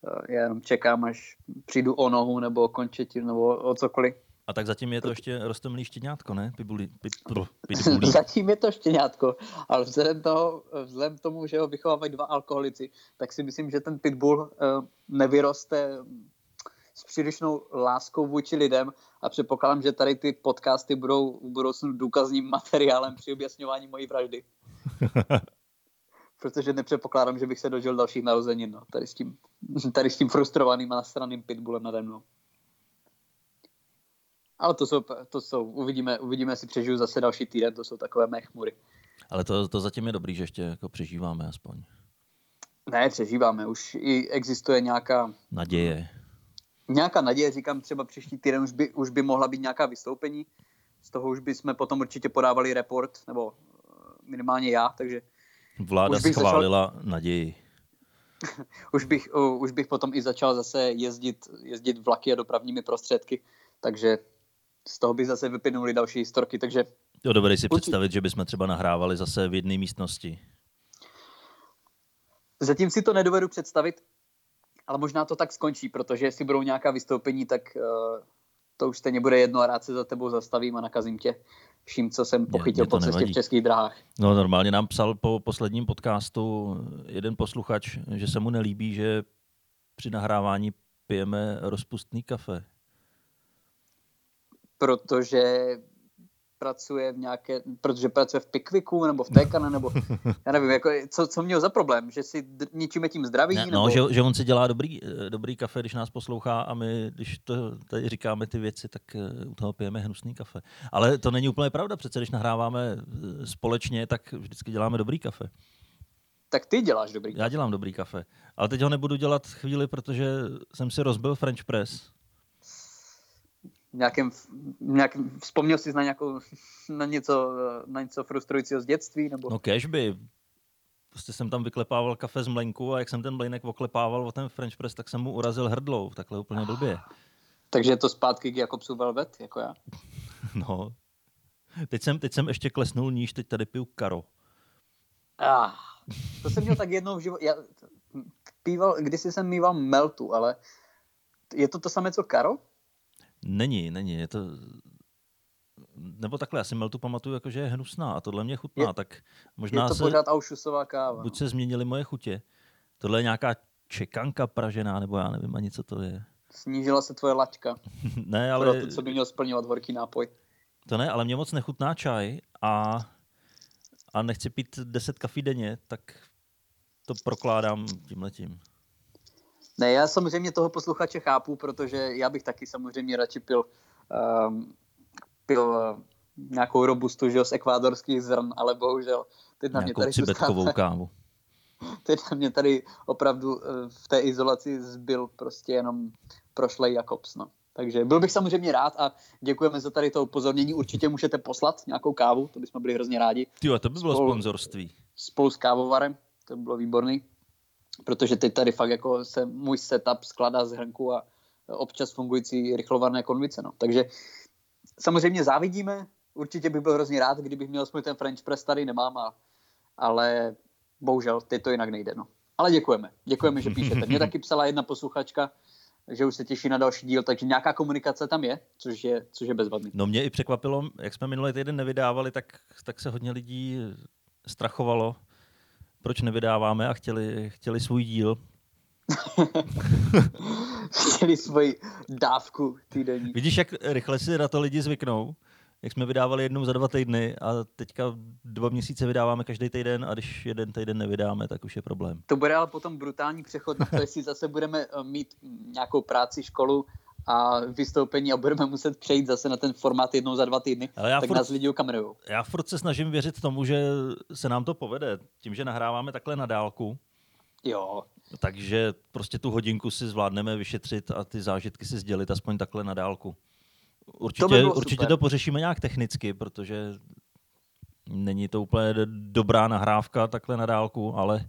uh, já jenom čekám, až přijdu o nohu nebo o končetinu nebo o cokoliv. A tak zatím je to ještě rostomilý štěňátko, ne? Pitbulli, pit, zatím je to štěňátko, ale vzhledem, toho, vzhledem tomu, že ho vychovávají dva alkoholici, tak si myslím, že ten pitbull uh, nevyroste s přílišnou láskou vůči lidem a předpokládám, že tady ty podcasty budou v budoucnu důkazním materiálem při objasňování mojí vraždy. Protože nepředpokládám, že bych se dožil dalších narozenin, no, tady s tím, tady s tím frustrovaným a nasraným pitbullem nade mnou. Ale to jsou, to jsou uvidíme, uvidíme, jestli přežiju zase další týden, to jsou takové mé chmury. Ale to, to zatím je dobrý, že ještě jako přežíváme aspoň. Ne, přežíváme, už i existuje nějaká... Naděje. Nějaká naděje, říkám, třeba příští týden už by, už by mohla být nějaká vystoupení, z toho už bychom potom určitě podávali report, nebo eh, minimálně já, takže... Vláda schválila začal... naději. už, bych, uh, už bych potom i začal zase jezdit, jezdit vlaky a dopravními prostředky, takže z toho by zase vyplynuly další historky, takže... Jo, dovedeš si určitě... představit, že bychom třeba nahrávali zase v jedné místnosti. Zatím si to nedovedu představit, ale možná to tak skončí, protože jestli budou nějaká vystoupení, tak uh, to už stejně bude jedno a rád se za tebou zastavím a nakazím tě vším, co jsem pochytil po cestě v českých dráhách. No normálně nám psal po posledním podcastu jeden posluchač, že se mu nelíbí, že při nahrávání pijeme rozpustný kafe protože pracuje v nějaké, protože pracuje v Pikviku nebo v Tékane, nebo já nevím, jako, co, co měl za problém, že si ničíme tím zdraví? Ne, no, nebo... že, že, on si dělá dobrý, eh, dobrý kafe, když nás poslouchá a my, když to, tady říkáme ty věci, tak eh, u toho pijeme hnusný kafe. Ale to není úplně pravda, přece když nahráváme eh, společně, tak vždycky děláme dobrý kafe. Tak ty děláš dobrý Já dělám dobrý kafe. Ale teď ho nebudu dělat chvíli, protože jsem si rozbil French press. Nějakým, nějakým, vzpomněl jsi na, nějakou, na, něco, na něco frustrujícího z dětství? Nebo? No kež by. Prostě jsem tam vyklepával kafe z mlenku a jak jsem ten mlejnek oklepával o ten French press, tak jsem mu urazil hrdlou. Takhle úplně blbě. Takže je to zpátky k Jakobsu Velvet, jako já? No. Teď jsem, teď jsem ještě klesnul níž, teď tady piju karo. Ah, to jsem měl tak jednou v životě. Já píval, kdysi jsem mýval meltu, ale je to to samé, co karo? Není, není. Je to... Nebo takhle, já si meltu pamatuju, jako, že je hnusná a tohle mě chutná, Je- tak možná je to se, pořád aušusová káva. buď se změnily moje chutě. Tohle je nějaká čekanka pražená, nebo já nevím ani, co to je. Snížila se tvoje laťka ne, ale... pro to, co by měl splňovat horký nápoj. to ne, ale mě moc nechutná čaj a, a nechci pít 10 kafí denně, tak to prokládám tímhletím. Ne, já samozřejmě toho posluchače chápu, protože já bych taky samozřejmě radši pil, um, pil uh, nějakou robustu že jo, z ekvádorských zrn, ale bohužel teď na mě tady zůstává- kávu. teď na mě tady opravdu eh, v té izolaci zbyl prostě jenom prošlej Jakobs. No. Takže byl bych samozřejmě rád a děkujeme za tady to upozornění. Určitě můžete poslat nějakou kávu, to bychom byli hrozně rádi. Tyjo, to by bylo Spolu- sponzorství. Spolu s kávovarem, to by bylo výborný. Protože teď tady fakt jako se můj setup skládá z hrnku a občas fungující rychlovarné konvice. No. Takže samozřejmě závidíme, určitě bych byl hrozně rád, kdybych měl aspoň ten French press, tady nemám, a, ale bohužel teď to jinak nejde. No. Ale děkujeme, děkujeme, že píšete. Mě taky psala jedna posluchačka, že už se těší na další díl, takže nějaká komunikace tam je, což je, což je bezvadný. No mě i překvapilo, jak jsme minulý týden nevydávali, tak, tak se hodně lidí strachovalo, proč nevydáváme a chtěli, chtěli svůj díl. Chtěli svoji dávku týdenní. Vidíš, jak rychle si na to lidi zvyknou? Jak jsme vydávali jednou za dva týdny a teďka dva měsíce vydáváme každý týden a když jeden týden nevydáme, tak už je problém. To bude ale potom brutální přechod na to, jestli zase budeme eh, mít nějakou práci, školu a vystoupení a budeme muset přejít zase na ten formát jednou za dva týdny, Ale já tak furt, nás lidi okamerujou. já furt se snažím věřit tomu, že se nám to povede. Tím, že nahráváme takhle na dálku, Jo, takže prostě tu hodinku si zvládneme vyšetřit a ty zážitky si sdělit aspoň takhle na dálku. Určitě, by bylo určitě super. to pořešíme nějak technicky, protože není to úplně dobrá nahrávka takhle na dálku, ale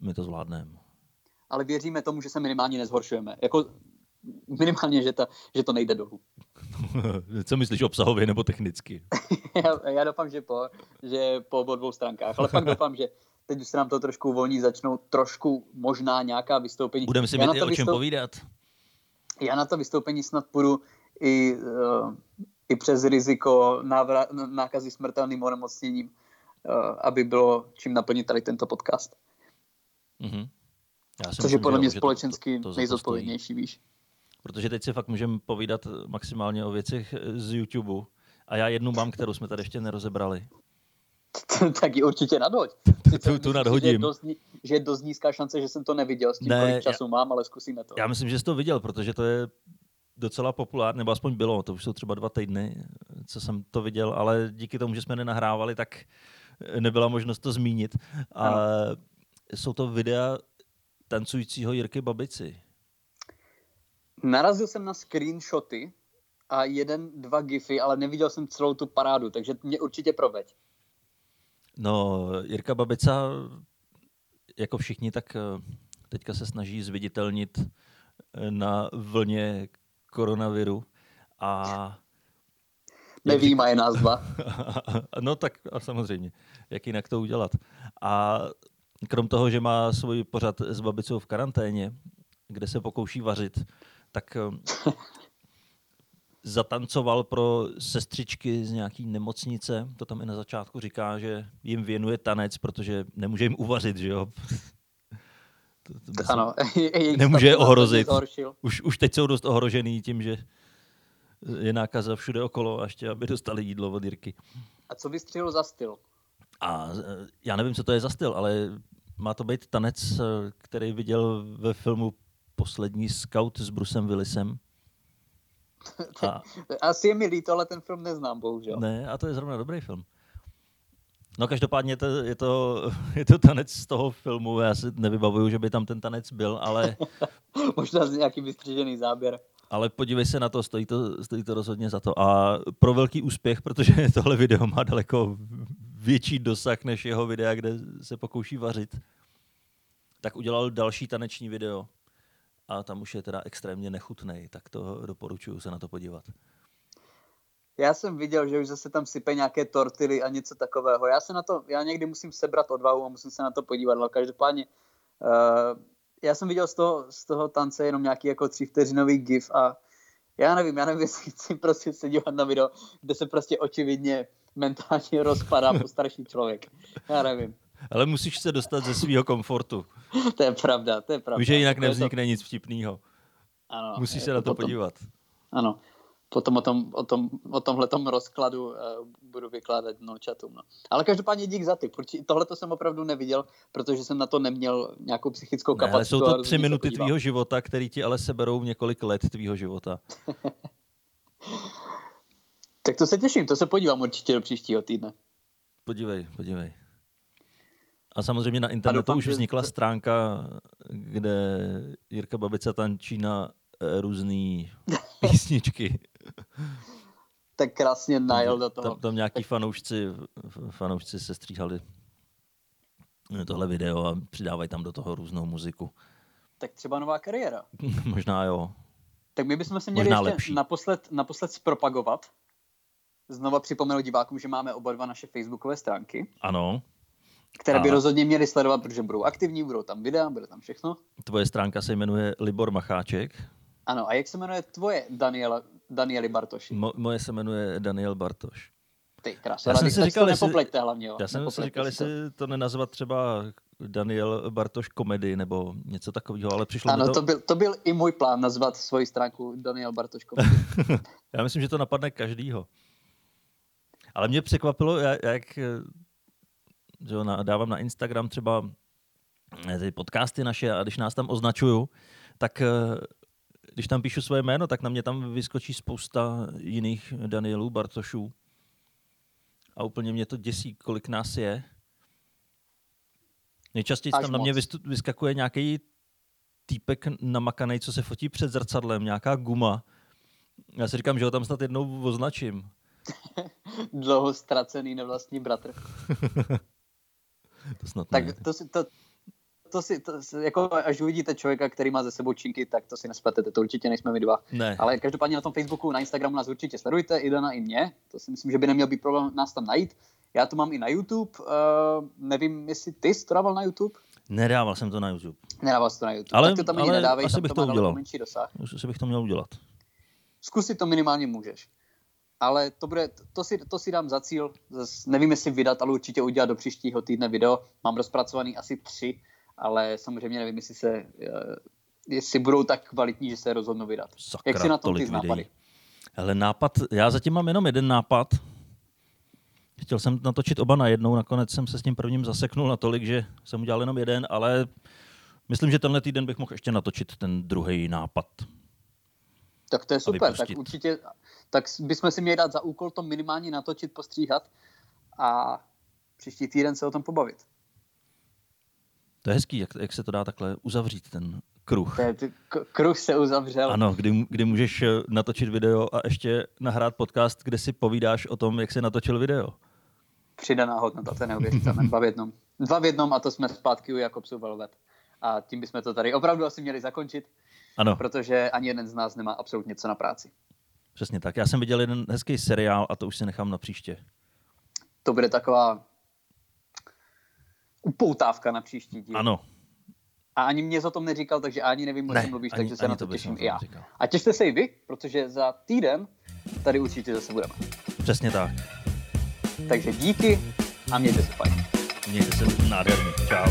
my to zvládneme. ale věříme tomu, že se minimálně nezhoršujeme. Jako minimálně, že, ta, že to nejde dolů. Co myslíš obsahově nebo technicky? já, já doufám, že po, že po obou dvou stránkách, ale pak doufám, že teď už se nám to trošku uvolní, začnou trošku možná nějaká vystoupení. Budeme si mít o čem vystoup- povídat. Já na to vystoupení snad půjdu i, uh, i přes riziko návra- nákazy smrtelným onemocněním, uh, aby bylo čím naplnit tady tento podcast. Mhm. Já Což je podle mě společensky to- to to nejzodpovědnější, víš. Protože teď si fakt můžeme povídat maximálně o věcech z YouTube. A já jednu mám, kterou jsme tady ještě nerozebrali. tak ji určitě nadhoď. Sice Tu- tu nadhodím. Že je, dost, ní- že je dost nízká šance, že jsem to neviděl, s tím, Ne, kolik času mám, ale zkusíme to. Já myslím, že jsi to viděl, protože to je docela populární, nebo aspoň bylo, to už jsou třeba dva týdny, co jsem to viděl, ale díky tomu, že jsme nenahrávali, tak nebyla možnost to zmínit. A Ano. jsou to videa tancujícího Jirky Babici. Narazil jsem na screenshoty a jeden, dva gify, ale neviděl jsem celou tu parádu, takže mě určitě proveď. No, Jirka Babica, jako všichni, tak eh, teďka se snaží zviditelnit eh, na vlně koronaviru a Nevím, a je nás dva. no tak a samozřejmě, jak jinak to udělat. A krom toho, že má svůj pořad s babicou v karanténě, kde se pokouší vařit, tak eh, zatancoval pro sestřičky z nějaký nemocnice. To tam i na začátku říká, že jim věnuje tanec, protože nemůže jim uvařit, že jo? To, to Ano, Nemůže se ohrozit. Už, už teď jsou dost ohrožený tím, že je nákaza všude okolo a ještě, aby dostali jídlo od Jirky. A co vystřihl za styl? A eh, já nevím, co to je za styl, ale má to být tanec, eh, který viděl ve filmu Poslední scout s Brusem Willisem. A, Asi je mi líto, ale ten film neznám, bohužel. ne, a to je zrovna dobrý film. No každopádně je to, je, to, je to tanec z toho filmu, já si nevybavuju, že by tam ten tanec byl, ale... Možná z nějaký vystřižený záběr. Ale podívej se na to, stojí to, stojí to rozhodně za to. A pro velký úspěch, protože tohle video má daleko větší dosah než jeho videa, kde se pokouší vařit, tak udělal další taneční video. A tam už je teda extrémně nechutný, tak to doporučuju se na to podívat. Já jsem viděl, že už zase tam sype nějaké tortily a něco takového. Já se na to, já někdy musím sebrat odvahu a musím se na to podívat, ale každopádně uh, já jsem viděl z toho, z toho tance jenom nějaký jako tři vteřinový gif a já nevím, já nevím, jestli chci prostě se dívat na video, kde se prostě očividně mentálně rozpadá po starší člověk. Já nevím. Ale musíš se dostat ze svého komfortu. to je pravda, to je pravda. Už jinak nevznikne nic vtipného. Ano, Musíš se na to potom, podívat. Ano potom o, tom, o, tom, o tomhletom rozkladu uh, budu vykládat no chatům. No. Ale každopádně dík za ty. Tohle to jsem opravdu neviděl, protože jsem na to neměl nějakou psychickou kapacitu. Ne, ale jsou to tři minuty tvýho života, který ti ale seberou několik let tvýho života. tak to se těším, to se podívám určitě do příštího týdne. Podívej, podívej. A samozřejmě na internetu doufám, už vznikla že... stránka, kde Jirka Babica tančí na eh, různé písničky tak krásně najel do toho. Tam, tam nějaký fanoušci, fanoušci se stříhali tohle video a přidávají tam do toho různou muziku. Tak třeba nová kariéra. Možná jo. Tak my bychom se měli Možná ještě lepší. naposled, naposled zpropagovat. Znova připomenout divákům, že máme oba dva naše facebookové stránky. Ano. Které by a... rozhodně měli sledovat, protože budou aktivní, budou tam videa, bude tam všechno. Tvoje stránka se jmenuje Libor Macháček. Ano, a jak se jmenuje tvoje Daniela, Danieli Bartoši? Mo, moje se jmenuje Daniel Bartoš. Ty krásně, já jsem si říkal, to nepopleťte hlavně. Jo. Já jsem si říkal, jestli to nenazvat třeba Daniel Bartoš komedy nebo něco takového, ale přišlo ano, mi to... to byl, to byl i můj plán nazvat svoji stránku Daniel Bartoš komedy. já myslím, že to napadne každýho. Ale mě překvapilo, jak že dávám na Instagram třeba ty podcasty naše a když nás tam označuju, tak když tam píšu svoje jméno, tak na mě tam vyskočí spousta jiných Danielů Bartošů. A úplně mě to děsí, kolik nás je. Nejčastěji tam moc. na mě vyskakuje nějaký týpek namakaný, co se fotí před zrcadlem, nějaká guma. Já si říkám, že ho tam snad jednou označím. Dlouho ztracený nevlastní bratr. to snad tak to, to, to si, to, jako až uvidíte člověka, který má ze sebou činky, tak to si nespletete, to určitě nejsme my dva. Ne. Ale každopádně na tom Facebooku, na Instagramu nás určitě sledujte, i Dana, i mě, to si myslím, že by neměl být problém nás tam najít. Já to mám i na YouTube, uh, nevím, jestli ty jsi to dával na YouTube? Nedával jsem to na YouTube. Nedával jsi to na YouTube, ale, tak to tam ale ani nedávej, asi bych to, to udělal. menší dosah. Asi bych to měl udělat. Zkusit to minimálně můžeš. Ale to, bude, to, si, to si dám za cíl, Zas nevím, jestli vydat, ale určitě udělat do příštího týdne video. Mám rozpracovaný asi tři, ale samozřejmě nevím, jestli se eh, jestli budou tak kvalitní, že se rozhodnou vydat. Sakra, Jak si na tom ty nápady? Hele, nápad, já zatím mám jenom jeden nápad. Chtěl jsem natočit oba na jednou, nakonec jsem se s tím prvním zaseknul natolik, že jsem udělal jenom jeden, ale myslím, že tenhle týden bych mohl ještě natočit ten druhý nápad. Tak to je super, tak určitě, tak bychom si měli dát za úkol to minimálně natočit, postříhat a příští týden se o tom pobavit. To je hezký, jak, jak se to dá takhle uzavřít, ten kruh. je, k- kruh se uzavřel. Ano, kdy, kdy můžeš eh, natočit video a ještě nahrát podcast, kde si povídáš o tom, jak se natočil video. Přidaná hodnota, to je neuvěřitelné. Dva v jednom. Dva v jednom a to jsme zpátky u Jakobsu Velvet. A tím bychom to tady opravdu asi měli zakončit. Ano. Protože ani jeden z nás nemá absolutně co na práci. Přesně tak. Já jsem viděl jeden hezký seriál a to už si nechám na příště. To bude taková upoutávka na příští díl. Ano. A ani mě o tom neříkal, takže ani nevím, o čem mluvíš, ani, takže se na to, to těším i já. Říkal. A těšte se i vy, protože za týden tady určitě zase budeme. Přesně tak. Takže díky a mějte se fajn. Mějte se nádherně. Čau.